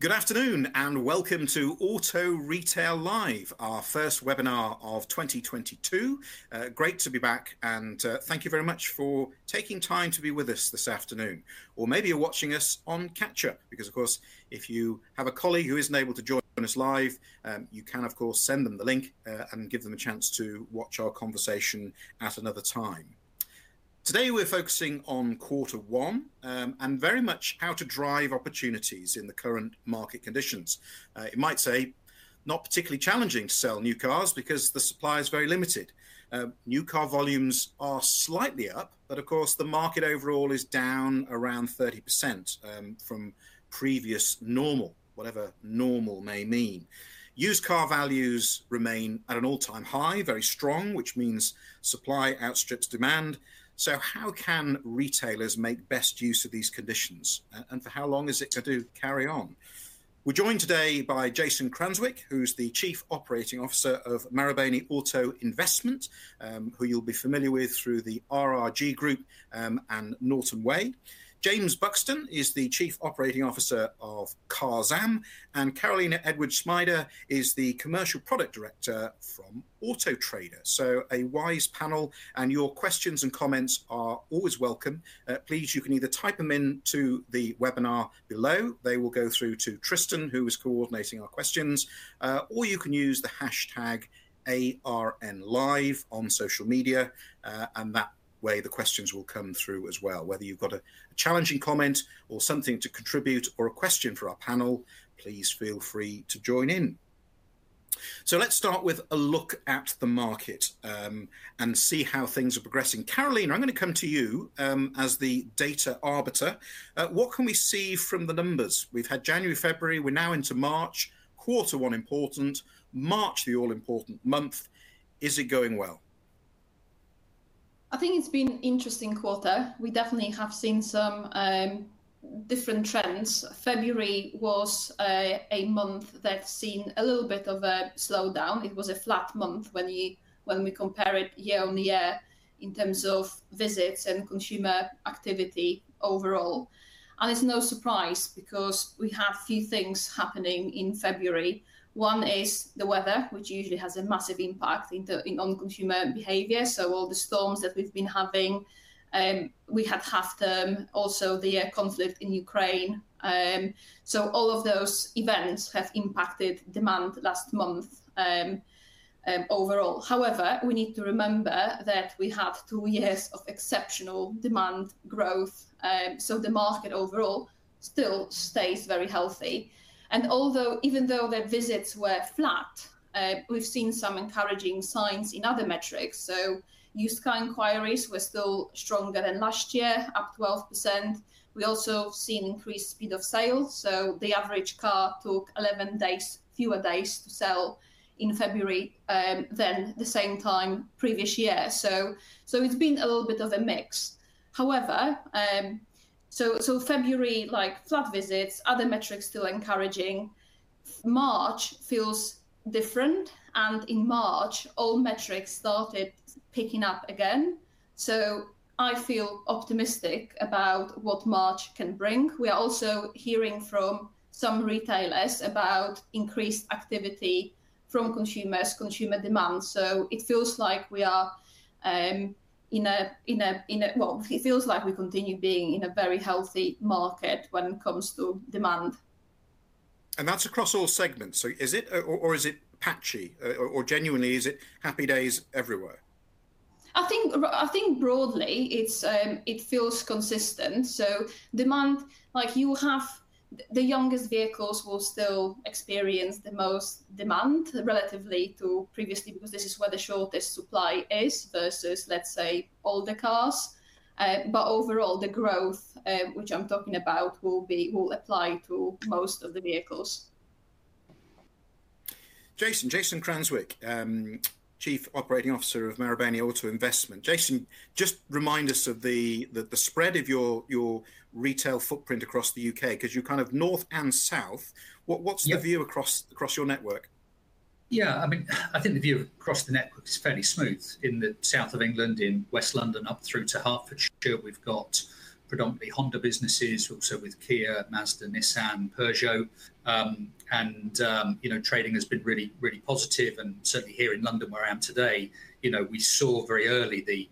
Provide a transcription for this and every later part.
Good afternoon and welcome to Auto Retail Live, our first webinar of 2022. Uh, great to be back and uh, thank you very much for taking time to be with us this afternoon. Or maybe you're watching us on catch up because, of course, if you have a colleague who isn't able to join us live, um, you can, of course, send them the link uh, and give them a chance to watch our conversation at another time. Today, we're focusing on quarter one um, and very much how to drive opportunities in the current market conditions. Uh, it might say not particularly challenging to sell new cars because the supply is very limited. Uh, new car volumes are slightly up, but of course, the market overall is down around 30% um, from previous normal, whatever normal may mean. Used car values remain at an all time high, very strong, which means supply outstrips demand. So, how can retailers make best use of these conditions, and for how long is it going to carry on? We're joined today by Jason Cranswick, who's the Chief Operating Officer of Marubeni Auto Investment, um, who you'll be familiar with through the RRG Group um, and Norton Way. James Buxton is the Chief Operating Officer of Carzam, and Carolina Edwards Smajda is the Commercial Product Director from Auto Trader. So, a wise panel, and your questions and comments are always welcome. Uh, please, you can either type them in to the webinar below, they will go through to Tristan, who is coordinating our questions, uh, or you can use the hashtag ARN Live on social media, uh, and that way the questions will come through as well. Whether you've got a, a, challenging comment or something to contribute or a question for our panel, please feel free to join in. So let's start with a look at the market um, and see how things are progressing. Carolina, I'm going to come to you um, as the data arbiter. Uh, what can we see from the numbers? We've had January, February, we're now into March, quarter one important, March the all important month. Is it going well? I think it's been an interesting quarter. We definitely have seen some um, different trends. February was uh, a month that's seen a little bit of a slowdown. It was a flat month when you when we compare it year on year in terms of visits and consumer activity overall. And it's no surprise because we have few things happening in February. One is the weather, which usually has a massive impact into, in, on consumer behavior. So all the storms that we've been having, um, we had half term, also the uh, conflict in Ukraine. Um, so all of those events have impacted demand last month um, um overall. However, we need to remember that we had two years of exceptional demand growth. Um, so the market overall still stays very healthy. And although, even though their visits were flat, uh, we've seen some encouraging signs in other metrics. So, used car inquiries were still stronger than last year, up 12%. We also seen increased speed of sale. So, the average car took 11 days, fewer days to sell in February um, than the same time previous year. So, so it's been a little bit of a mix. However, um, so so February like flat visits, other metrics still encouraging. March feels different, and in March all metrics started picking up again. So I feel optimistic about what March can bring. We are also hearing from some retailers about increased activity from consumers, consumer demand. So it feels like we are um, in a in a in a well it feels like we continue being in a very healthy market when it comes to demand. And that's across all segments. So is it or, or is it patchy? Or, or genuinely is it happy days everywhere? I think I think broadly it's um, it feels consistent. So demand, like you have the youngest vehicles will still experience the most demand relatively to previously because this is where the shortest supply is versus let's say older cars. Uh, but overall the growth uh, which i'm talking about will be will apply to most of the vehicles. Jason jason cranswick um, Chief Operating Officer of Marubeni Auto Investment. Jason, just remind us of the, the, the spread of your your retail footprint across the UK because you're kind of north and south. What, what's yep. the view across across your network? Yeah, I mean, I think the view across the network is fairly smooth. In the south of England, in West London, up through to Hertfordshire, we've got predominantly Honda businesses, also with Kia, Mazda, Nissan, Peugeot. Um, and um, you know, trading has been really, really positive. positive, and certainly here in London, where I am today, you know, we saw very early the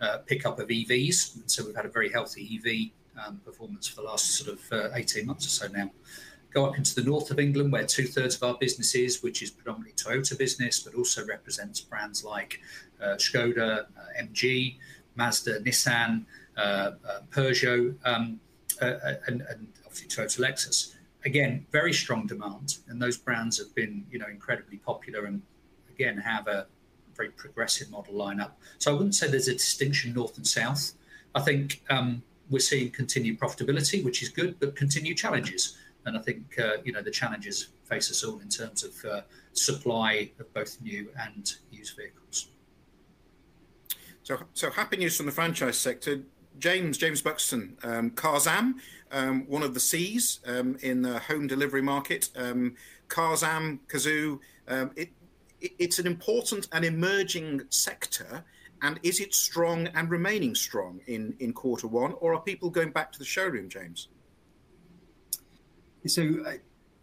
uh, pickup of EVs, and so we've had a very healthy EV um, performance for the last sort of uh, 18 months or so now. Go up into the north of England, where two-thirds of our business is, which is predominantly Toyota business, but also represents brands like uh, Škoda, MG, Mazda, Nissan, Uh, uh, Peugeot, um, uh, and obviously Toyota Lexus. Again, very strong demand, and those brands have been, you know, incredibly popular and again, have a very progressive model lineup. So I wouldn't say there's a distinction north and south. I think, um, we're seeing continued profitability, which is good, but continued challenges. And I think, you know, the challenges face us all in terms of supply of both new and used vehicles. So happy news from the franchise sector. James James Buxton, um, Carzam, um, one of the Cs um, in the home delivery market. Carzam, Cazoo, it's an important and emerging sector, and is it strong and remaining strong in in quarter one, or are people going back to the showroom, James? So, uh,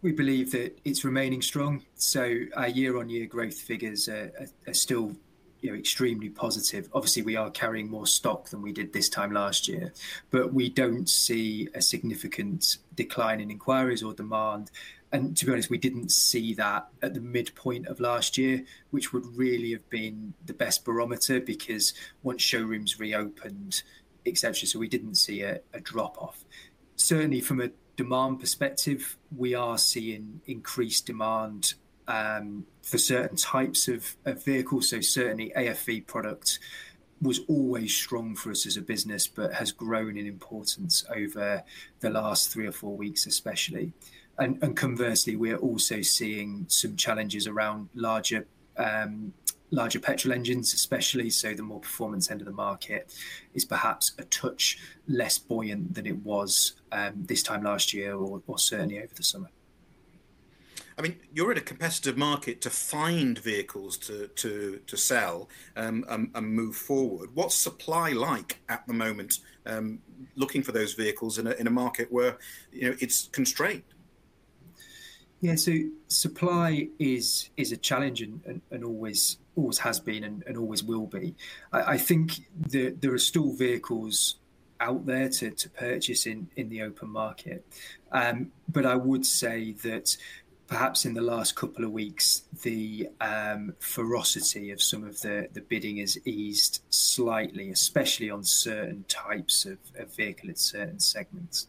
we believe that it's remaining strong, so our year-on-year growth figures are still, you know, extremely positive. Obviously, we are carrying more stock than we did this time last year, but we don't see a significant decline in inquiries or demand. And to be honest, we didn't see that at the midpoint of last year, which would really have been the best barometer, because once showrooms reopened, etc., so we didn't see a drop-off. Certainly, from a demand perspective, we are seeing increased demand Um, for certain types of vehicles. So certainly, AFV product was always strong for us as a business, but has grown in importance over the last three or four weeks, especially. And conversely, we are also seeing some challenges around um, larger petrol engines, especially. So the more performance end of the market is perhaps a touch less buoyant than it was um, this time last year or certainly over the summer. I mean, you're in a competitive market to find vehicles to to to sell um, and move forward. What's supply like at the moment, um, looking for those vehicles in a in a market where, you know, it's constrained? Yeah, so supply is is a challenge and and always always has been and always will be. I think that there are still vehicles out there to to purchase in the open market. Um, but I would say that perhaps in the last couple of weeks, the um, ferocity of some of the the bidding has eased slightly, especially on certain types of vehicle in certain segments.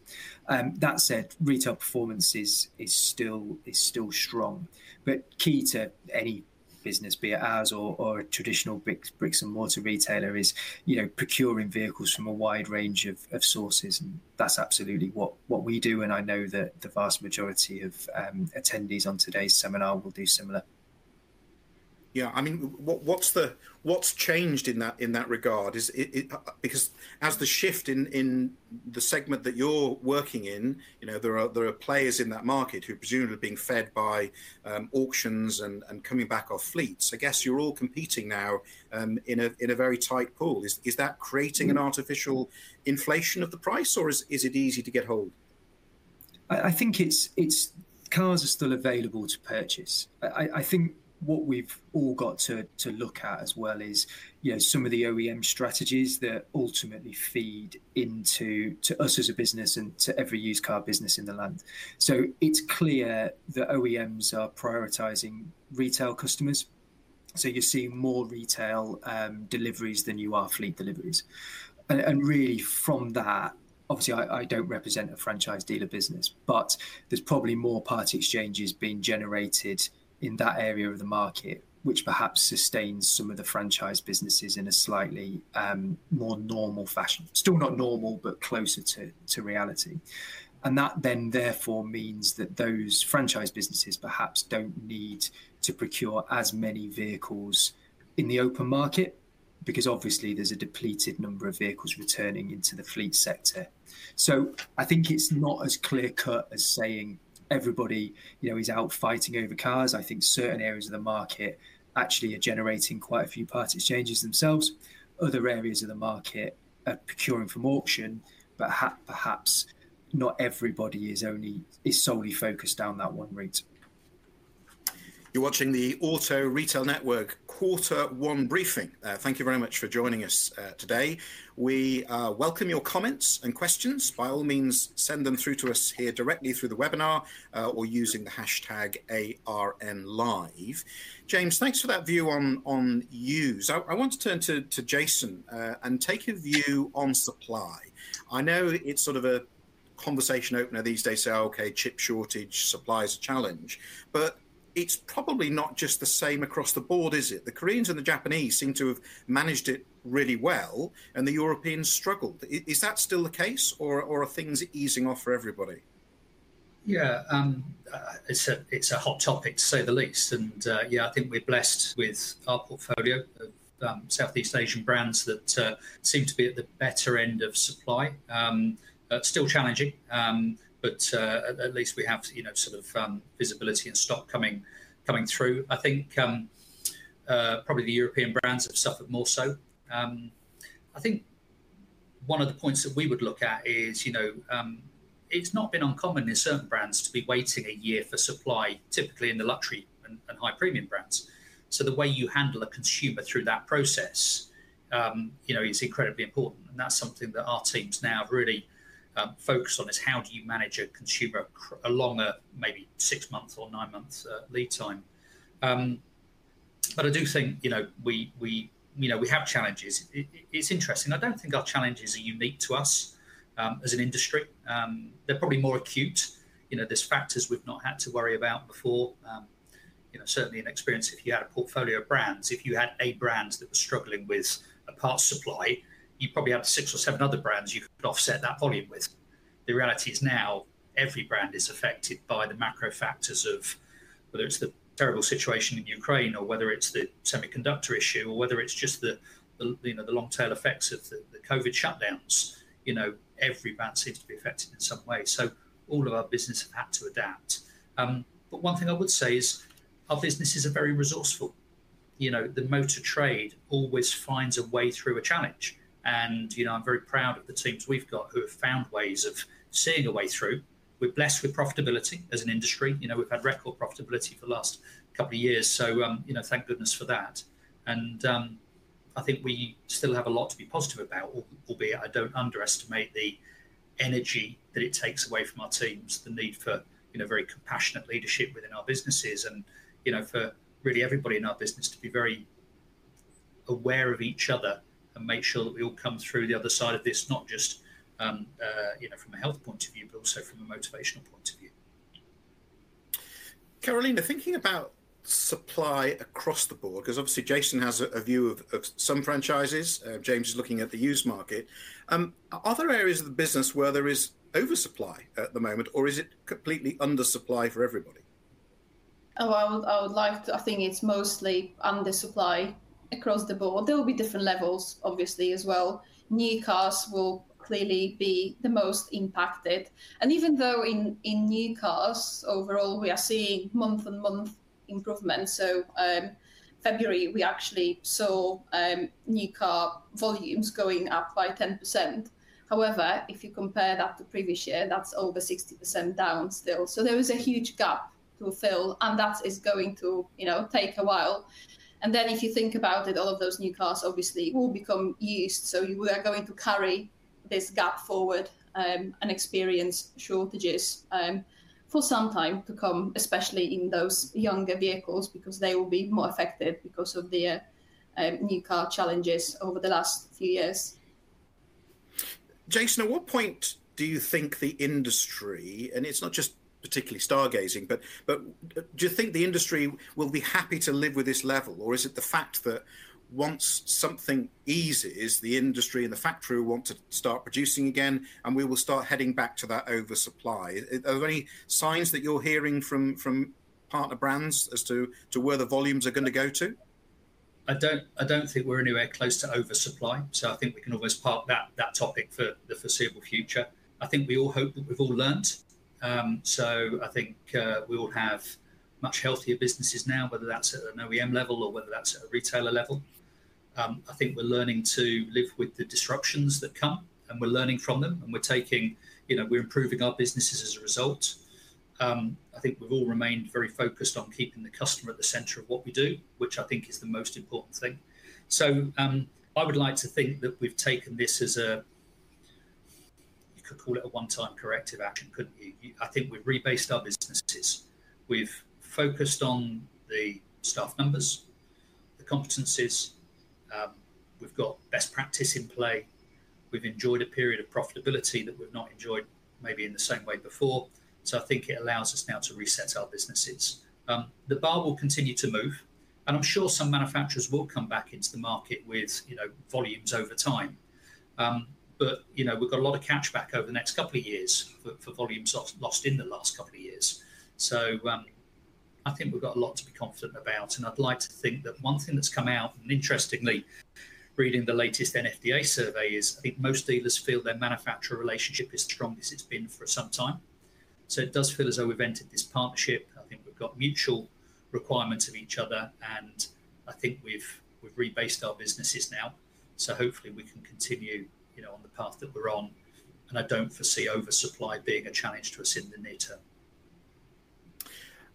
Um, that said, retail performance is, is still is still strong. But key to any business, be it ours or a traditional bricks bricks and mortar retailer, is, you know, procuring vehicles from a wide range of sources, and that's absolutely what what we do, and I know that the vast majority of um, attendees on today's seminar will do similar. Yeah, I mean, what's the what's changed in that in that regard? Is it because as the shift in in the segment that you're working in, you know, there are there are players in that market who presumably are being fed by um, auctions and and coming back off fleets. I guess you're all competing now um, in a in a very tight pool. Is is that creating an mm. artificial inflation of the price, or is is it easy to get hold? I think it's cars are still available to purchase. I think what we've all got to to look at as well is, you know, some of the OEM strategies that ultimately feed into to us as a business and to every used car business in the land. So it's clear that OEMs are prioritizing retail customers, so you're seeing more retail um, deliveries than you are fleet deliveries. And really from that, obviously, I don't represent a franchise dealer business, but there's probably more part exchanges being generated in that area of the market, which perhaps sustains some of the franchise businesses in a slightly um, more normal fashion. Still not normal, but closer to reality. And that then therefore means that those franchise businesses perhaps don't need to procure as many vehicles in the open market, because obviously there's a depleted number of vehicles returning into the fleet sector. So I think it's not as clear-cut as saying everybody, you know, is out fighting over cars. I think certain areas of the market actually are generating quite a few part exchanges themselves. Other areas of the market are procuring from auction, but ha- perhaps not everybody is only is solely focused down that one route. You're watching the Auto Retail Network quarter one briefing. Uh, thank you very much for joining us uh, today. We uh, welcome your comments and questions. By all means, send them through to us here directly through the webinar uh, or using the hashtag ARNLive. James, thanks for that view on, on use. I, I want to turn to, to Jason uh, and take a view on supply. I know it's sort of a conversation opener these days say, okay, chip shortage, supply is a challenge. But it's probably not just the same across the board, is it? The Koreans and the Japanese seem to have managed it really well, and the Europeans struggled. Is that still the case, or, or are things easing off for everybody? Yeah, um, uh, it's a it's a hot topic to say the least, and uh, yeah, I think we're blessed with our portfolio of um, Southeast Asian brands that uh, seem to be at the better end of supply. Um, uh, still challenging. But uh, at, at, least we have you know sort of um, visibility and stock coming coming through. I think um, uh, probably the European brands have suffered more so. Um, I think one of the points that we would look at is you know um, it's not been uncommon in certain brands to be waiting a year for supply, typically in the luxury and, and high premium brands. So the way you handle a consumer through that process, um, you know, is incredibly important, and that's something that our teams now really um, focus on is how do you manage a consumer along a maybe six month or nine month uh, lead time. Um, but I do think you know we we you know we have challenges. It, it's interesting. I don't think our challenges are unique to us um, as an industry. Um, they're probably more acute. You know, there's factors we've not had to worry about before. Um, you know, certainly in experience, if you had a portfolio of brands, if you had a brand that was struggling with a parts supply, you probably have six or seven other brands you could offset that volume with. The reality is now every brand is affected by the macro factors of whether it's the terrible situation in Ukraine or whether it's the semiconductor issue or whether it's just the, the you know the long tail effects of the, the COVID shutdowns. You know, every brand seems to be affected in some way. So all of our business have had to adapt. Um, but one thing I would say is our businesses are very resourceful. You know, the motor trade always finds a way through a challenge. And, you know, I'm very proud of the teams we've got who have found ways of seeing a way through. We're blessed with profitability as an industry. You know, we've had record profitability for the last couple of years. So, um, you know, thank goodness for that. And um, I think we still have a lot to be positive about, albeit I don't underestimate the energy that it takes away from our teams, the need for, you know, very compassionate leadership within our businesses and, you know, for really everybody in our business to be very aware of each other and make sure that we all come through the other side of this, not just um, uh, you know from a health point of view, but also from a motivational point of view. Carolina, thinking about supply across the board, because obviously Jason has a, a view of, of, some franchises, uh, James is looking at the used market. Um, are there areas of the business where there is oversupply at the moment, or is it completely undersupply for everybody? Oh, I would, I would like to. I think it's mostly undersupply across the board. There will be different levels, obviously, as well. New cars will clearly be the most impacted. And even though in, in new cars, overall, we are seeing month on month improvement. So, um, February, we actually saw um, new car volumes going up by 10%. However, if you compare that to previous year, that's over 60% down still. So there is a huge gap to fill, and that is going to, you know, take a while. And then if you think about it, all of those new cars obviously will become used. So we are going to carry this gap forward um, and experience shortages um, for some time to come, especially in those younger vehicles, because they will be more affected because of the uh, um, new car challenges over the last few years. Jason, at what point do you think the industry, and it's not just particularly stargazing, but but do you think the industry will be happy to live with this level, or is it the fact that once something eases, the industry and the factory will want to start producing again, and we will start heading back to that oversupply? Are there any signs that you're hearing from from partner brands as to to where the volumes are going to go to? I don't I don't think we're anywhere close to oversupply. So I think we can almost park that that topic for the foreseeable future. I think we all hope that we've all learned um, so I think uh, we all have much healthier businesses now, whether that's at an OEM level or whether that's at a retailer level. Um, I think we're learning to live with the disruptions that come. and we're learning from them, and we're taking, you know, we're improving our businesses as a result. Um, I think we've all remained very focused on keeping the customer at the centre of what we do, which I think is the most important thing. So um, I would like to think that we've taken this as a, could call it a one-time corrective action, couldn't you? I think we've rebased our businesses. We've focused on the staff numbers, the competencies. Um, we've got best practice in play. We've enjoyed a period of profitability that we've not enjoyed maybe in the same way before. So I think it allows us now to reset our businesses. Um, the bar will continue to move, and I'm sure some manufacturers will come back into the market with you know volumes over time. Um, but you know we've got a lot of catch back over the next couple of years for, for volumes lost, in the last couple of years. So um, I think we've got a lot to be confident about, and I'd like to think that one thing that's come out, and interestingly, reading the latest NFDA survey, is I think most dealers feel their manufacturer relationship is the strongest it's been for some time. So it does feel as though we've entered this partnership. I think we've got mutual requirements of each other, and I think we've we've rebased our businesses now. So hopefully we can continue, you know, on the path that we're on. And I don't foresee oversupply being a challenge to us in the near term.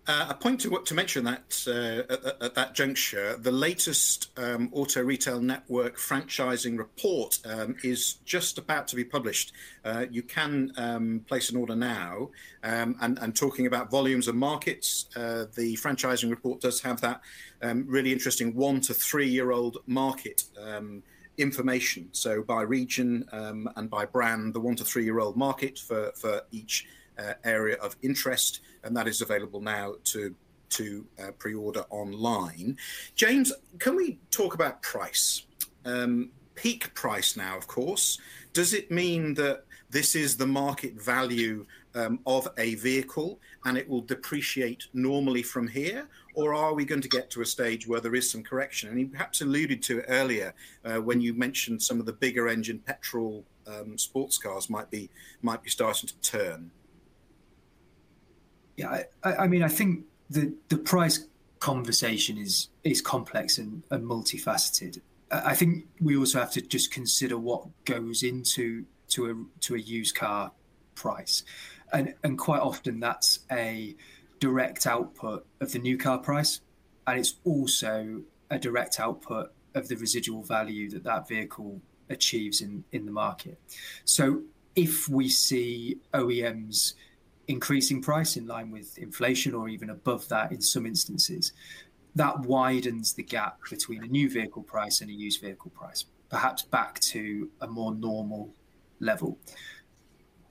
Uh, a point to, to mention that uh, at, at, that juncture, the latest um, Auto Retail Network franchising report um, is just about to be published. Uh, you can um, place an order now. Um, and, and, talking about volumes and markets, uh, the franchising report does have that um, really interesting one to three year old market um, information. So by region and by brand, the one to three year old market for, for each uh, area of interest, and that is available now to to uh, pre-order online. James, can we talk about price? Um, peak price now, of course. Does it mean that this is the market value um, of a vehicle and it will depreciate normally from here? Or are we going to get to a stage where there is some correction? And you perhaps alluded to it earlier uh, when you mentioned some of the bigger engine petrol um, sports cars might be might be starting to turn. Yeah, I, I mean, I think the the price conversation is is complex and, and multifaceted. I think we also have to just consider what goes into to a to a used car price, and and quite often that's a direct output of the new car price, and it's also a direct output of the residual value that that vehicle achieves in in the market. So if we see OEMs increasing price in line with inflation or even above that in some instances, that widens the gap between a new vehicle price and a used vehicle price, perhaps back to a more normal level.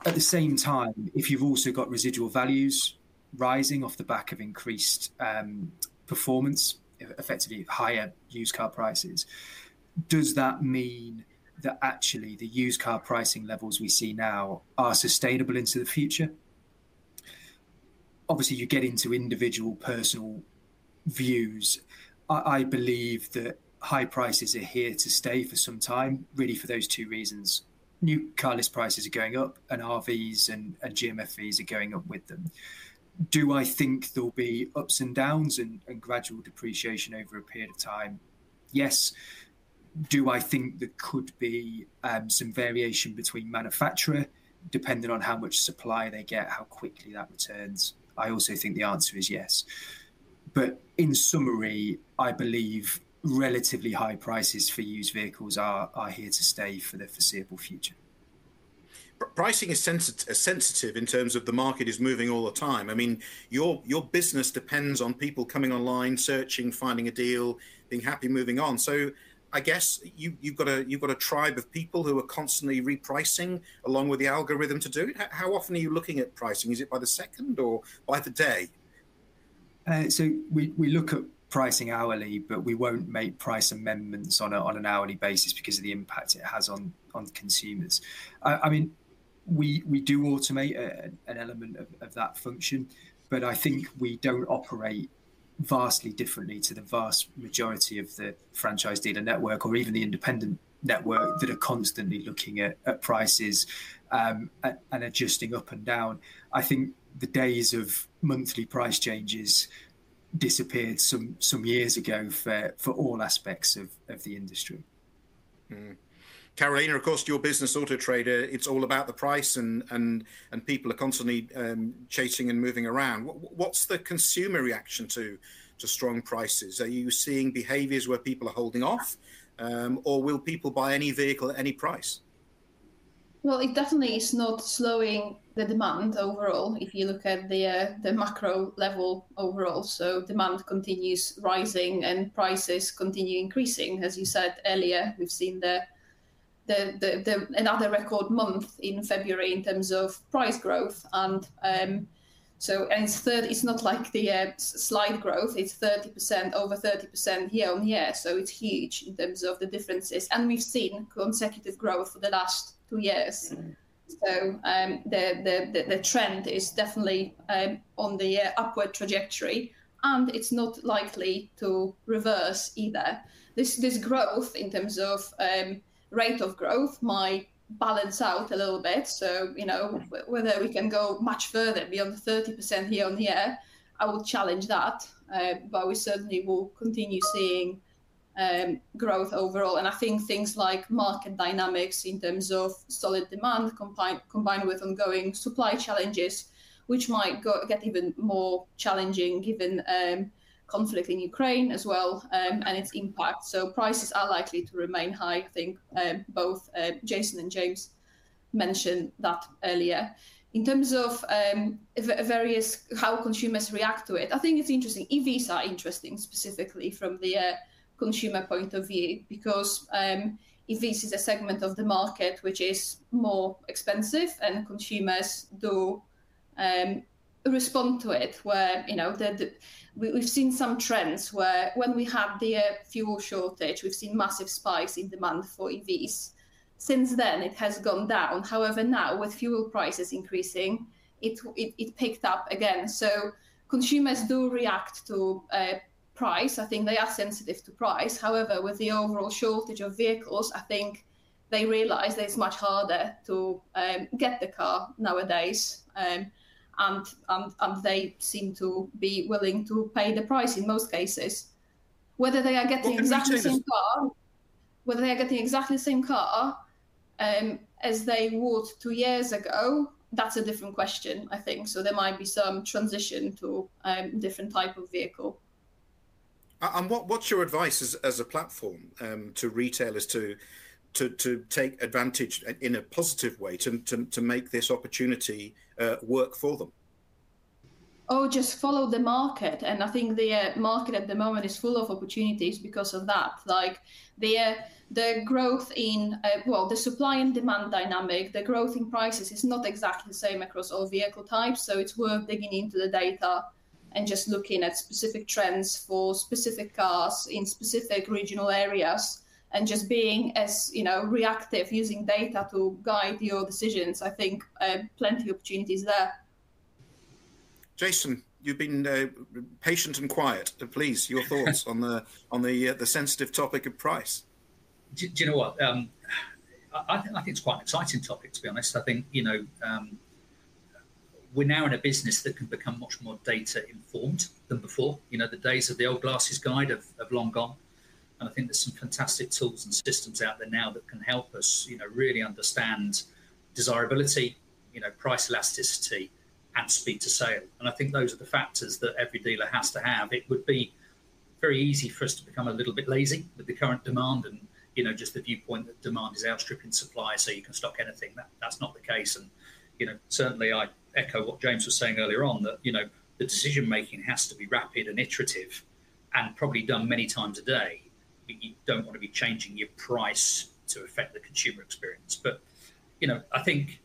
At the same time, if you've also got residual values rising off the back of increased um, performance, effectively higher used car prices, does that mean that actually the used car pricing levels we see now are sustainable into the future? obviously you get into individual personal views. I, I believe that high prices are here to stay for some time, really for those two reasons. New car list prices are going up, and RVs and, and GMFVs are going up with them. Do I think there'll be ups and downs and, and gradual depreciation over a period of time? Yes. Do I think there could be um, some variation between manufacturer, depending on how much supply they get, how quickly that returns? I also think the answer is yes. But in summary, I believe relatively high prices for used vehicles are, are here to stay for the foreseeable future. Pricing is sensitive, sensitive in terms of the market is moving all the time. I mean, your your business depends on people coming online, searching, finding a deal, being happy, moving on. So I guess you, you've got a you've got a tribe of people who are constantly repricing along with the algorithm to do it. How often are you looking at pricing? Is it by the second or by the day? Uh, so we, we look at pricing hourly, but we won't make price amendments on a, on an hourly basis because of the impact it has on on consumers. I, I mean, we we do automate a, an element of, of that function, but I think we don't operate vastly differently to the vast majority of the franchise dealer network or even the independent network that are constantly looking at, at prices um, and, and adjusting up and down. I think the days of monthly price changes disappeared some some years ago for for all aspects of of the industry. Mm. Carolina, of course, your business Auto Trader, it's all about the price and and and people are constantly um, chasing and moving around. What's the consumer reaction to to strong prices? Are you seeing behaviours where people are holding off, um, or will people buy any vehicle at any price? Well, it definitely is not slowing the demand overall. If you look at the uh, the macro level overall, so demand continues rising and prices continue increasing. As you said earlier, we've seen the the, the, the another record month in February in terms of price growth, and um, so and it's third. It's not like the uh, slide growth; it's thirty percent over thirty percent year on year. So it's huge in terms of the differences, and we've seen consecutive growth for the last two years. Mm-hmm. So um, the, the, the trend is definitely um, on the uh, upward trajectory, and it's not likely to reverse either. This this growth in terms of um, rate of growth might balance out a little bit. So, you know, whether we can go much further beyond 30% year on year, I would challenge that. Uh, but we certainly will continue seeing um, growth overall. And I think things like market dynamics in terms of solid demand combined, combined with ongoing supply challenges, which might go, get even more challenging given um, conflict in Ukraine as well um, and its impact. So prices are likely to remain high. I think um, both uh, Jason and James mentioned that earlier. In terms of um, various how consumers react to it, I think it's interesting. EVs are interesting specifically from the uh, consumer point of view because um, this is a segment of the market which is more expensive, and consumers do um, respond to it. Where you know the, the we, have seen some trends where when we had the uh, fuel shortage, we've seen massive spikes in demand for EVs. Since then, it has gone down. However, now with fuel prices increasing, it, it, it picked up again. So consumers do react to uh, price. I think they are sensitive to price. However, with the overall shortage of vehicles, I think they realize that it's much harder to um, get the car nowadays. Um, and, and, and they seem to be willing to pay the price in most cases. Whether they are getting exactly the same car, whether they are getting exactly the same car um, as they would two years ago, that's a different question, I think. So there might be some transition to um, different type of vehicle. And what, what's your advice as, as a platform um, to retailers to to, to take advantage in a positive way to, to, to make this opportunity uh, work for them? Oh, just follow the market. And I think the uh, market at the moment is full of opportunities because of that. Like the uh, the growth in uh, well, the supply and demand dynamic, the growth in prices is not exactly the same across all vehicle types. So it's worth digging into the data and just looking at specific trends for specific cars in specific regional areas and just being as you know reactive using data to guide your decisions i think uh, plenty of opportunities there. Jason you've been uh, patient and quiet. Please your thoughts on the on the uh, the sensitive topic of price. Do, do you know what? Um, I, th- I, think it's quite an exciting topic to be honest. I think you know um, we're now in a business that can become much more data informed than before you know the days of the old Glass's Guide have, have long gone and I think there's some fantastic tools and systems out there now that can help us, you know, really understand desirability, you know, price elasticity, and speed to sale. And I think those are the factors that every dealer has to have. It would be very easy for us to become a little bit lazy with the current demand and you know just the viewpoint that demand is outstripping supply so you can stock anything that that's not the case and you know certainly i echo what james was saying earlier on that you know the decision making has to be rapid and iterative and probably done many times a day you don't want to be changing your price to affect the consumer experience. But you know, I think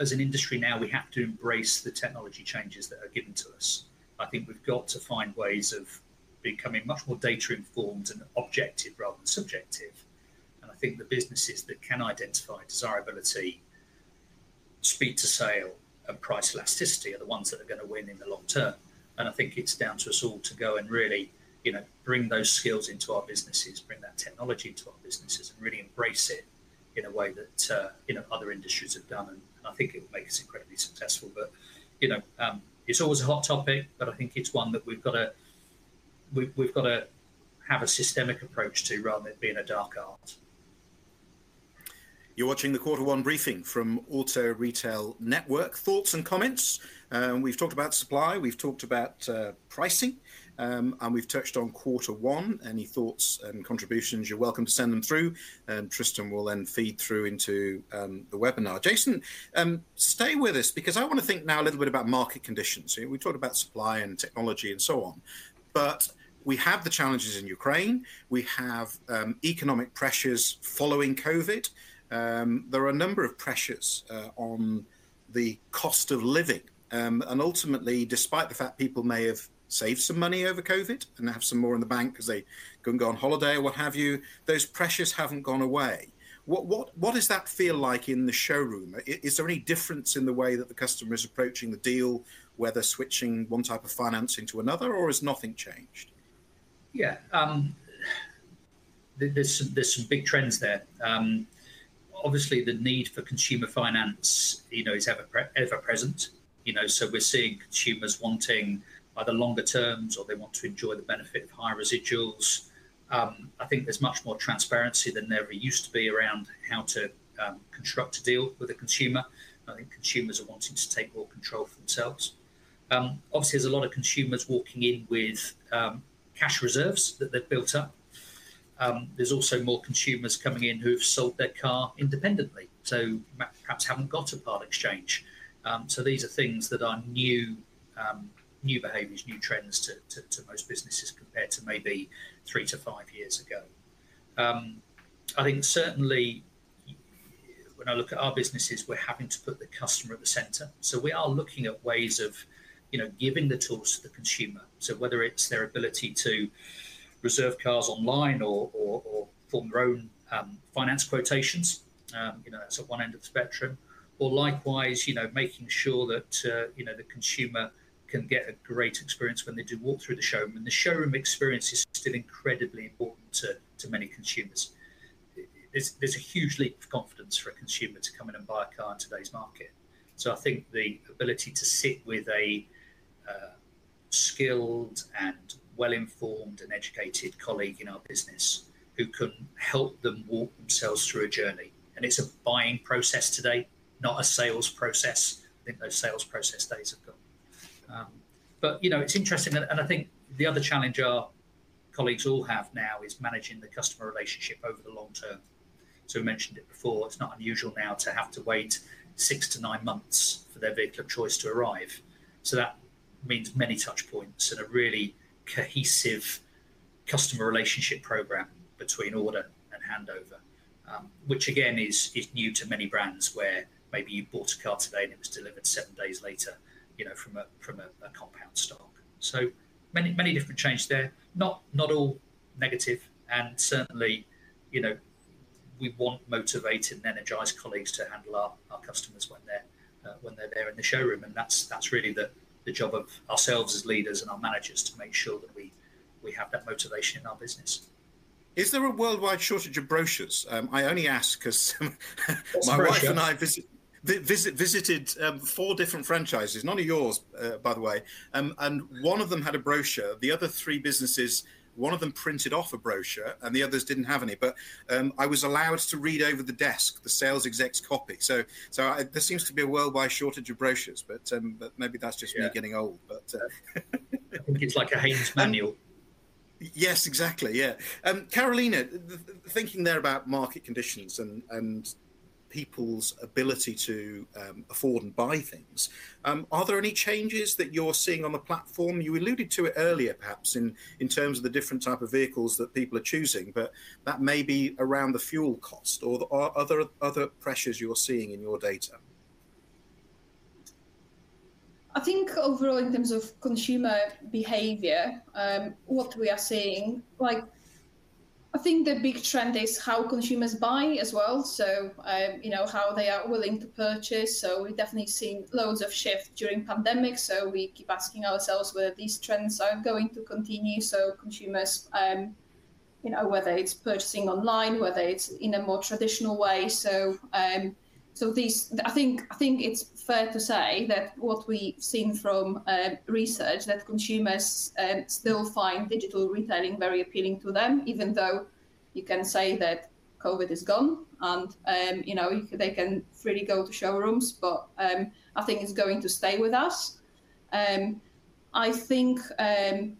as an industry now, we have to embrace the technology changes that are given to us. I think we've got to find ways of becoming much more data informed and objective rather than subjective. And I think the businesses that can identify desirability, speed to sale, and price elasticity are the ones that are going to win in the long term. And I think it's down to us all to go and really you know, bring those skills into our businesses, bring that technology into our businesses, and really embrace it in a way that uh, you know other industries have done, and, and, I think it will make us incredibly successful. But you know, um, it's always a hot topic, but I think it's one that we've got to we, we've got to have a systemic approach to rather than being a dark art. You're watching the quarter one briefing from Auto Retail Network. Thoughts and comments. Um, we've talked about supply, we've talked about uh, pricing, um, and we've touched on quarter one. Any thoughts and contributions, you're welcome to send them through. And Tristan will then feed through into um, the webinar. Jason, um, stay with us because I want to think now a little bit about market conditions. We talked about supply and technology and so on, but we have the challenges in Ukraine. We have um, economic pressures following COVID. Um, there are a number of pressures uh, on the cost of living. Um, and ultimately, despite the fact people may have saved some money over COVID and have some more in the bank because they couldn't go on holiday or what have you, those pressures haven't gone away. What, what, what does that feel like in the showroom? Is there any difference in the way that the customer is approaching the deal, whether switching one type of financing to another, or has nothing changed? Yeah, um, there's, there's some big trends there. Um, obviously the need for consumer finance, you know, is ever pre- ever present. You know, so we're seeing consumers wanting either longer terms or they want to enjoy the benefit of higher residuals. Um, I think there's much more transparency than there ever used to be around how to um, construct a deal with a consumer. I think consumers are wanting to take more control for themselves. Um, obviously, there's a lot of consumers walking in with um, cash reserves that they've built up um, there's also more consumers coming in who've sold their car independently, so perhaps haven't got a part exchange. Um, so these are things that are new, um, new behaviours, new trends to, to, to, most businesses compared to maybe three to five years ago. Um, I think certainly when I look at our businesses, we're having to put the customer at the centre. So we are looking at ways of, you know, giving the tools to the consumer. So whether it's their ability to reserve cars online or, or, or form their own um, finance quotations. Um, you know, that's at one end of the spectrum. Or likewise, you know, making sure that uh, you know the consumer can get a great experience when they do walk through the showroom. And the showroom experience is still incredibly important to, to many consumers. There's, there's a huge leap of confidence for a consumer to come in and buy a car in today's market. So I think the ability to sit with a uh, skilled and well informed and educated colleague in our business who can help them walk themselves through a journey. And it's a buying process today, not a sales process. I think those sales process days have gone. Um, but you know, it's interesting, and, I think the other challenge our colleagues all have now is managing the customer relationship over the long term. So we mentioned it before. It's not unusual now to have to wait six to nine months for their vehicle of choice to arrive. So that means many touch points and a really cohesive customer relationship program between order and handover, um, which again is is new to many brands where maybe you bought a car today and it was delivered seven days later, you know, from a from a, a compound stock. So many many different changes there. Not not all negative, and certainly, you know, we want motivated and energized colleagues to handle our, our customers when they're uh, when they're there in the showroom, and that's that's really the the job of ourselves as leaders and our managers to make sure that we we have that motivation in our business. Is there a worldwide shortage of brochures? Um, I only ask because my wife and I visit, visit, visited um, four different franchises, none of yours, uh, by the way, um, and one of them had a brochure. The other three businesses one of them printed off a brochure, and the others didn't have any. But um, I was allowed to read over the desk the sales exec's copy. So, so I, there seems to be a worldwide shortage of brochures, but um, but maybe that's just yeah. me getting old. But uh... I think it's like a Haynes manual. Um, yes, exactly. Yeah, um, Carolina, thinking there about market conditions and and people's ability to um, afford and buy things. Um, are there any changes that you're seeing on the platform? You alluded to it earlier, perhaps in in terms of the different type of vehicles that people are choosing, but that may be around the fuel cost or, the, or other other pressures you're seeing in your data. I think overall, in terms of consumer behavior, um, what we are seeing, like I think the big trend is how consumers buy as well. So, um, you know, how they are willing to purchase. So we've definitely seen loads of shift during pandemic. So we keep asking ourselves whether these trends are going to continue. So consumers, um, you know, whether it's purchasing online, whether it's in a more traditional way. So, um, so these, I think, I think it's fair to say that what we've seen from uh, research that consumers um, still find digital retailing very appealing to them, even though you can say that COVID is gone and um, you know they can freely go to showrooms. But um, I think it's going to stay with us. Um, I think um,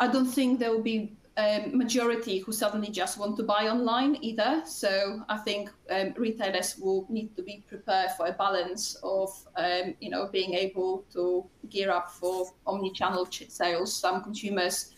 I don't think there will be um, majority who suddenly just want to buy online either. So I think um, retailers will need to be prepared for a balance of, um, you know, being able to gear up for omni-channel sales. Some consumers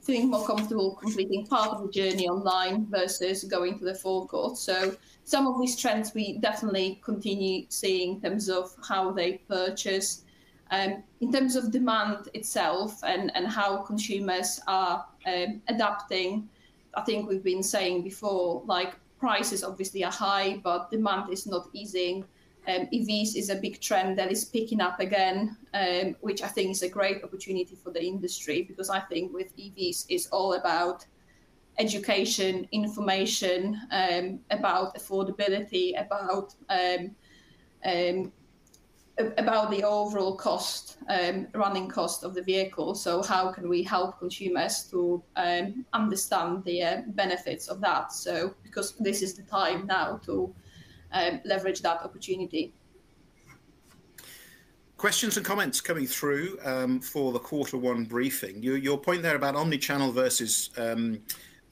feeling more comfortable completing part of the journey online versus going to the forecourt. So some of these trends we definitely continue seeing in terms of how they purchase. Um, in terms of demand itself and, and how consumers are um, adapting. I think we've been saying before, like prices obviously are high, but demand is not easing. Um, EVs is a big trend that is picking up again, um, which I think is a great opportunity for the industry because I think with EVs is all about education, information, um, about affordability, about um, um, about the overall cost, um, running cost of the vehicle. So how can we help consumers to um, understand the uh, benefits of that? So because this is the time now to um, leverage that opportunity. Questions and comments coming through um, for the quarter one briefing. Your, your point there about omni-channel versus um,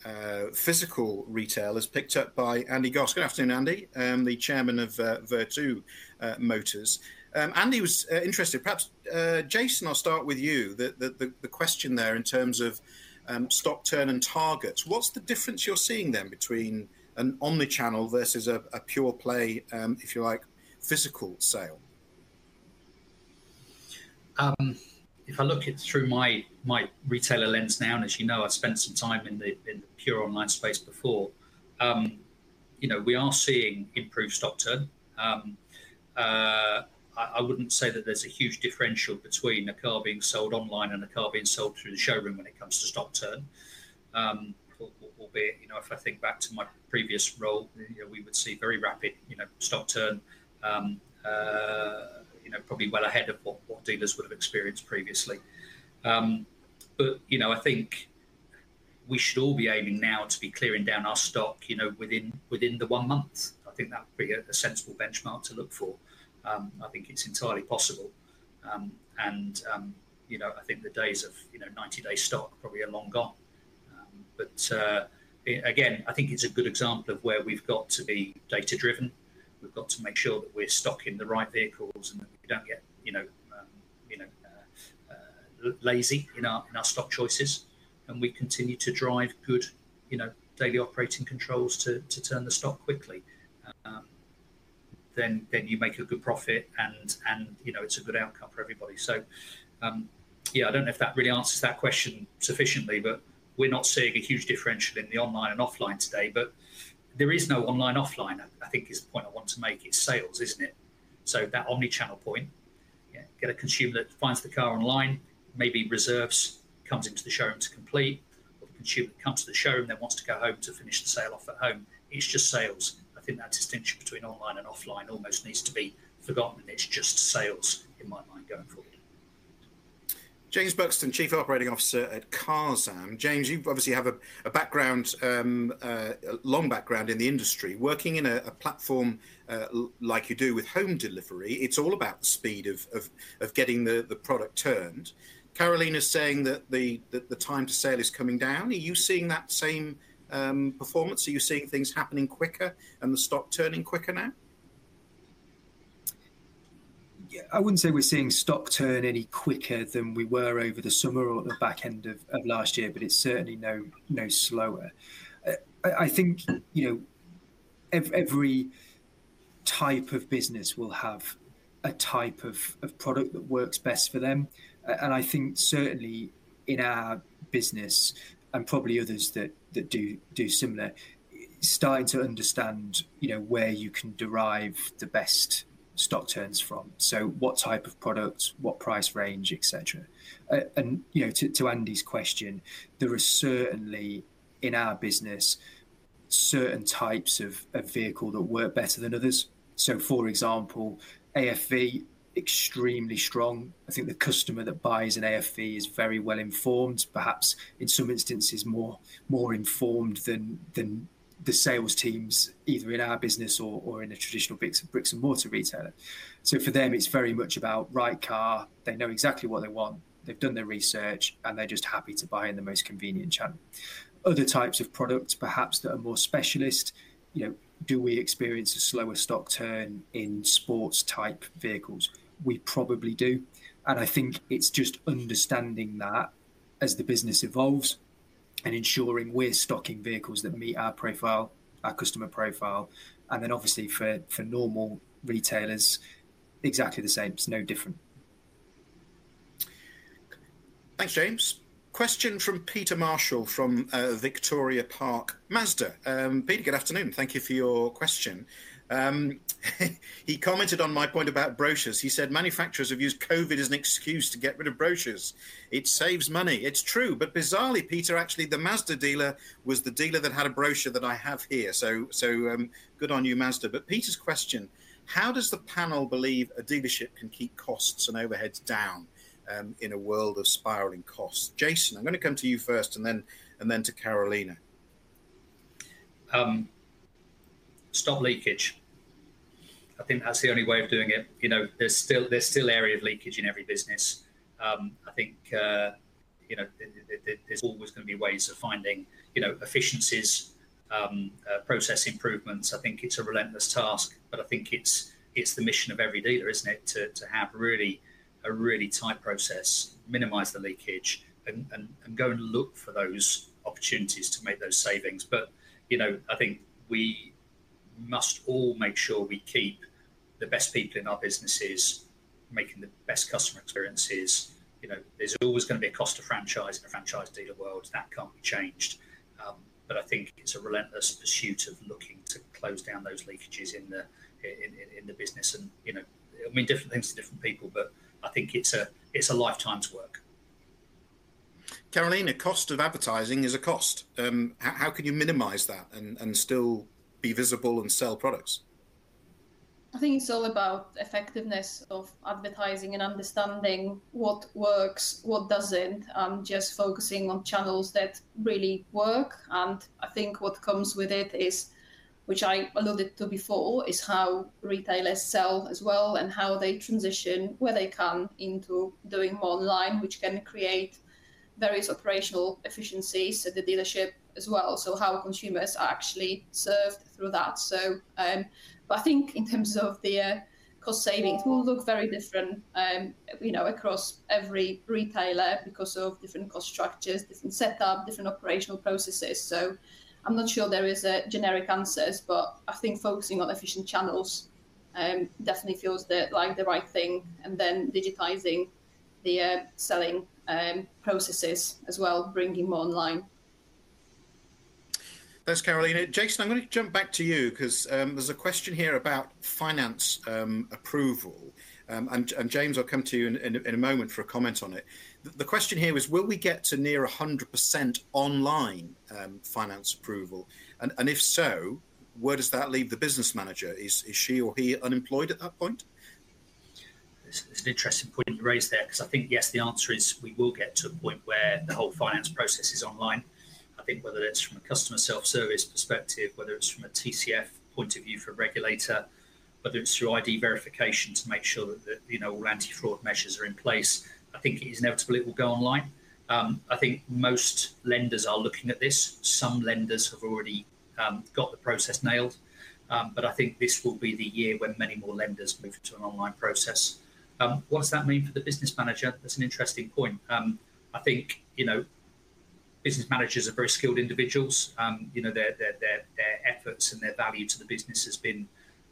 uh, physical retail is picked up by Andy Goss. Good afternoon, Andy, um, the chairman of uh, Vertu uh, Motors. Um, Andy was uh, interested. Perhaps uh, Jason, I'll start with you. The, the, the, question there in terms of um, stock turn and targets. What's the difference you're seeing then between an omni-channel versus a, a pure play, um, if you like, physical sale? Um, if I look it through my my retailer lens now, and as you know, I've spent some time in the in the pure online space before. Um, you know, we are seeing improved stock turn. Um, uh, I, wouldn't say that there's a huge differential between a car being sold online and a car being sold through the showroom when it comes to stock turn. Um, albeit, you know, if I think back to my previous role, you know, we would see very rapid, you know, stock turn, um, uh, you know, probably well ahead of what, what dealers would have experienced previously. Um, but you know, I think we should all be aiming now to be clearing down our stock, you know, within within the one month. I think that would be a, a sensible benchmark to look for. Um, I think it's entirely possible. Um, and, um, you know, I think the days of, you know, 90 day stock probably are long gone. Um, but uh, it, again, I think it's a good example of where we've got to be data driven. We've got to make sure that we're stocking the right vehicles and that we don't get, you know, um, you know, uh, uh, lazy in our in our stock choices, and we continue to drive good, you know, daily operating controls to to turn the stock quickly. Then then you make a good profit and and you know it's a good outcome for everybody. So um, yeah, I don't know if that really answers that question sufficiently, but we're not seeing a huge differential in the online and offline today. But there is no online offline. I think is the point I want to make. It's sales, isn't it? So that omni-channel point, yeah, get a consumer that finds the car online, maybe reserves, comes into the showroom to complete, or the consumer comes to the showroom then wants to go home to finish the sale off at home. It's just sales think that distinction between online and offline almost needs to be forgotten. It's just sales in my mind going forward. James Buxton, Chief Operating Officer at Carzam. James, you obviously have a, a background, um, uh, a long background in the industry. Working in a, a platform uh, like you do with home delivery, it's all about the speed of, of, of getting the, the product turned. Carolina's saying that the, that the time to sale is coming down. Are you seeing that same um, performance? Are you seeing things happening quicker and the stock turning quicker now? Yeah, I wouldn't say we're seeing stock turn any quicker than we were over the summer or the back end of, of last year, but it's certainly no no slower. I, I, think you know every type of business will have a type of, of product that works best for them, and I think certainly in our business and probably others that that do do similar starting to understand you know where you can derive the best stock turns from. So what type of product what price range etc uh, and you know to, to andy's question there are certainly in our business certain types of, of vehicle that work better than others. So for example afv extremely strong. I think the customer that buys an AFV is very well informed, perhaps in some instances more more informed than than the sales teams either in our business or, or in a traditional bricks, bricks and mortar retailer. So for them, it's very much about right car. They know exactly what they want. They've done their research and they're just happy to buy in the most convenient channel. Other types of products, perhaps that are more specialist, you know, do we experience a slower stock turn in sports type vehicles? We probably do. And I think it's just understanding that as the business evolves and ensuring we're stocking vehicles that meet our profile, our customer profile. And then obviously for, for normal retailers, exactly the same. It's no different. Thanks, James. Question from Peter Marshall from uh, Victoria Park Mazda. Um, Peter, good afternoon. Thank you for your question. Um, he commented on my point about brochures. He said manufacturers have used COVID as an excuse to get rid of brochures. It saves money. It's true, but bizarrely, Peter, actually, the Mazda dealer was the dealer that had a brochure that I have here. So, so um, good on you, Mazda. But Peter's question: How does the panel believe a dealership can keep costs and overheads down um, in a world of spiraling costs? Jason, I'm going to come to you first, and then and then to Carolina. Um, stop leakage. I think that's the only way of doing it. You know, there's still there's still area of leakage in every business. Um, I think uh, you know there's always going to be ways of finding you know efficiencies, um, uh, process improvements. I think it's a relentless task, but I think it's it's the mission of every dealer, isn't it, to, to have really a really tight process, minimize the leakage, and, and, and go and look for those opportunities to make those savings. But you know, I think we must all make sure we keep the best people in our businesses making the best customer experiences. You know, there's always going to be a cost of franchise in a franchise dealer world. That can't be changed. Um, but I think it's a relentless pursuit of looking to close down those leakages in the in, in, in the business. And you know, I mean, different things to different people, but I think it's a it's a lifetime's work. Carolina, cost of advertising is a cost. Um, how, how, can you minimise that and, and still be visible and sell products? I think it's all about effectiveness of advertising and understanding what works, what doesn't, and just focusing on channels that really work. And I think what comes with it is, which I alluded to before, is how retailers sell as well and how they transition where they can into doing more online, which can create various operational efficiencies at the dealership as well. So how consumers are actually served through that. So, um, but I think in terms of the uh, cost savings will look very different, um, you know, across every retailer because of different cost structures, different setup, different operational processes. So I'm not sure there is a generic answers, but I think focusing on efficient channels um, definitely feels like the right thing, and then digitizing the uh, selling um, processes as well, bringing more online. Thanks, Carolina. Jason, I'm going to jump back to you because um, there's a question here about finance um, approval. Um, and, and, James, I'll come to you in, in, in, a moment for a comment on it. The, the question here is Will we get to near 100% online um, finance approval? And, and, if so, where does that leave the business manager? Is, is she or he unemployed at that point? It's an interesting point you raised there because I think, yes, the answer is we will get to a point where the whole finance process is online think whether it's from a customer self-service perspective, whether it's from a TCF point of view for a regulator, whether it's through ID verification to make sure that, that you know all anti-fraud measures are in place, I think it is inevitable it will go online. Um, I think most lenders are looking at this. Some lenders have already um, got the process nailed, um, but I think this will be the year when many more lenders move to an online process. Um, what does that mean for the business manager? That's an interesting point. Um, I think you know business managers are very skilled individuals. Um, you know, their, their, their, their, efforts and their value to the business has been,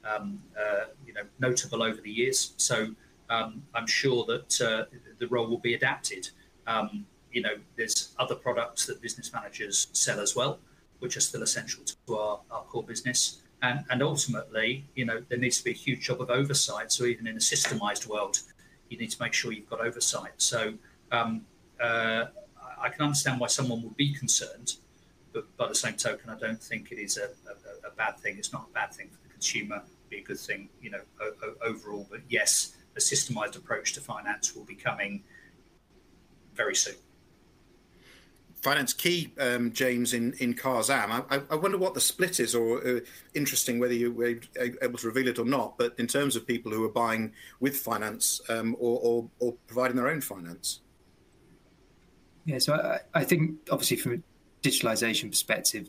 um, uh, you know, notable over the years. So um, I'm sure that uh, the role will be adapted. Um, you know, there's other products that business managers sell as well, which are still essential to our, our core business. And, and ultimately, you know, there needs to be a huge job of oversight. So even in a systemized world, you need to make sure you've got oversight. So um, uh, I can understand why someone would be concerned, but by the same token, I don't think it is a, a, a bad thing. It's not a bad thing for the consumer. It'd be a good thing, you know, o- o- overall. But yes, a systemized approach to finance will be coming very soon. finance key, um, James, in, in Carzam. I, I, wonder what the split is, or uh, interesting whether you were able to reveal it or not, but in terms of people who are buying with finance um, or, or, or, providing their own finance. Yeah, so I, I think obviously from a digitalization perspective,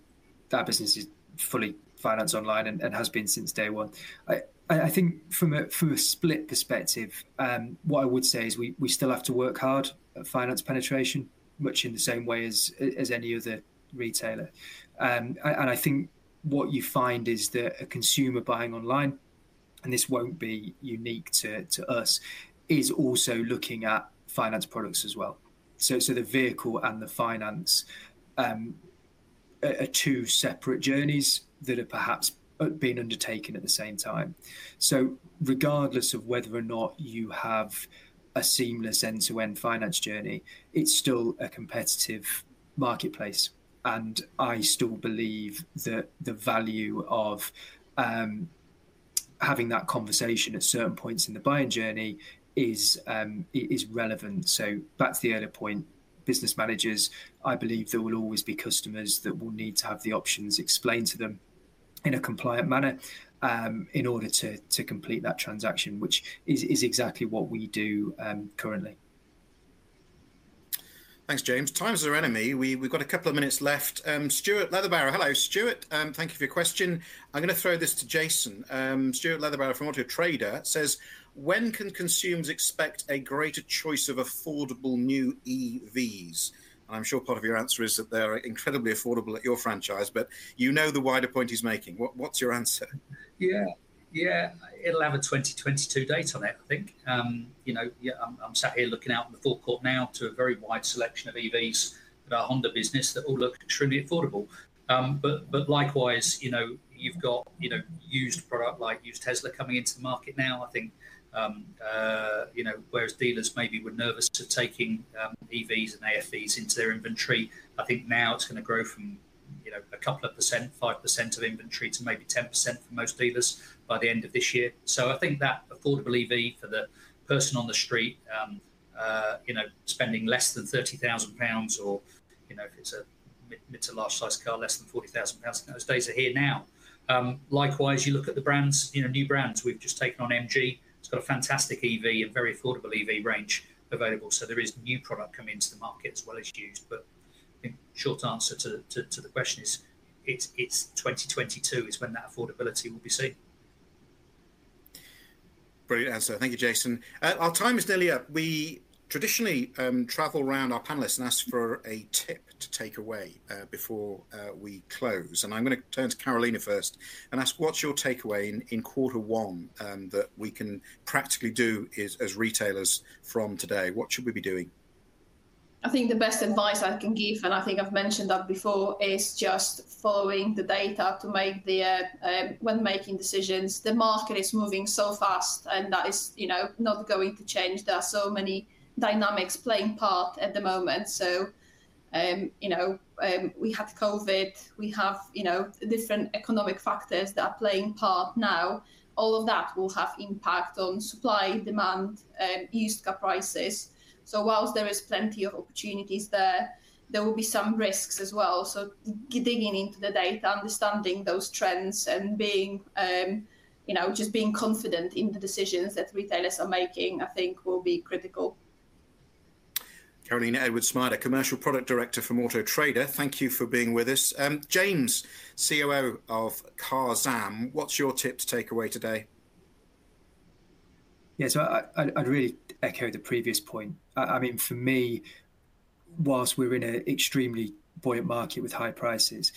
that business is fully finance online and, and has been since day one. I, I think from a from a split perspective, um, what I would say is we, we still have to work hard at finance penetration much in the same way as as any other retailer. Um, and I think what you find is that a consumer buying online, and this won't be unique to, to us, is also looking at finance products as well. So, so the vehicle and the finance um, are, are two separate journeys that are perhaps being undertaken at the same time. So, regardless of whether or not you have a seamless end-to-end finance journey, it's still a competitive marketplace. And I still believe that the value of um, having that conversation at certain points in the buying journey is um, is relevant. So back to the earlier point, business managers, I believe there will always be customers that will need to have the options explained to them in a compliant manner um, in order to to complete that transaction, which is is exactly what we do um, currently. Thanks, James. Time's our enemy. We, we've got a couple of minutes left. Um, Stuart Leatherbarrow. Hello, Stuart. Um, thank you for your question. I'm going to throw this to Jason. Um, Stuart Leatherbarrow from Auto Trader says, when can consumers expect a greater choice of affordable new EVs? And I'm sure part of your answer is that they're incredibly affordable at your franchise, but you know the wider point he's making. What, what's your answer? Yeah, yeah, it'll have a 2022 date on it, I think. Um, you know, yeah, I'm, I'm, sat here looking out in the forecourt now to a very wide selection of EVs at our Honda business that all look extremely affordable. Um, but but likewise, you know, you've got you know used product like used Tesla coming into the market now. I think um, uh, you know, whereas dealers maybe were nervous of taking um, EVs and AFVs into their inventory, I think now it's going to grow from you know a couple of percent, five percent of inventory to maybe ten percent for most dealers by the end of this year. So I think that affordable EV for the person on the street, um, uh, you know, spending less than thirty thousand pounds, or you know, if it's a mid, mid to large size car, less than forty thousand pounds, those days are here now. Um, likewise, you look at the brands, you know, new brands. We've just taken on MG it's got a fantastic EV and very affordable EV range available. So there is new product coming into the market as well as used. But I think short answer to, to, to the question is it's it's 2022 is when that affordability will be seen. Brilliant answer. Thank you, Jason. Uh, our time is nearly up. We traditionally um, travel around our panelists and ask for a tip to take away uh, before uh, we close. And I'm going to turn to Carolina first and ask what's your takeaway in, in quarter one um, that we can practically do is, as retailers from today? What should we be doing? I think the best advice I can give, and I think I've mentioned that before, is just following the data to make the uh, um, when making decisions. The market is moving so fast, and that is, you know, not going to change. There are so many dynamics playing part at the moment. So, um, you know, um, we had COVID, we have, you know, different economic factors that are playing part now. All of that will have impact on supply, demand, um, used car prices. So whilst there is plenty of opportunities there, there will be some risks as well. So digging into the data, understanding those trends, and being, um, you know, just being confident in the decisions that retailers are making, I think will be critical. Carolina Edwards Smajda, Commercial Product Director from Auto Trader. Thank you for being with us. Um, James, COO of Carzam, what's your tip to take away today? Yeah, so I, would really echo the previous point. I, I, mean, for me, whilst we're in an extremely buoyant market with high prices,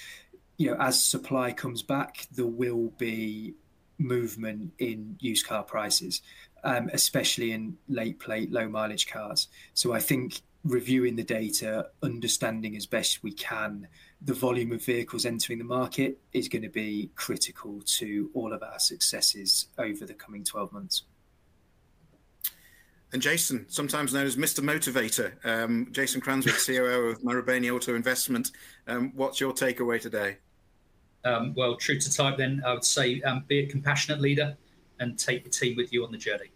you know, as supply comes back, there will be movement in used car prices, um, especially in late plate, low mileage cars. So I think reviewing the data, understanding as best we can the volume of vehicles entering the market is going to be critical to all of our successes over the coming 12 months. And Jason, sometimes known as Mr. Motivator, um, Jason Cranswick, COO of Marubeni Auto Investment. Um, what's your takeaway today? Um, well, true to type, then I would say um, be a compassionate leader and take your team with you on the journey.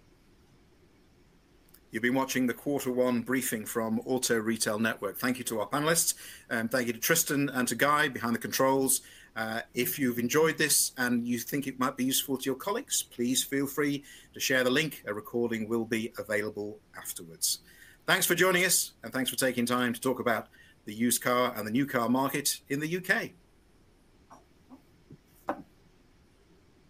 You've been watching the quarter one briefing from Auto Retail Network. Thank you to our panelists. Um, thank you to Tristan and to Guy behind the controls. Uh, if you've enjoyed this and you think it might be useful to your colleagues, please feel free to share the link. A recording will be available afterwards. Thanks for joining us and thanks for taking time to talk about the used car and the new car market in the UK.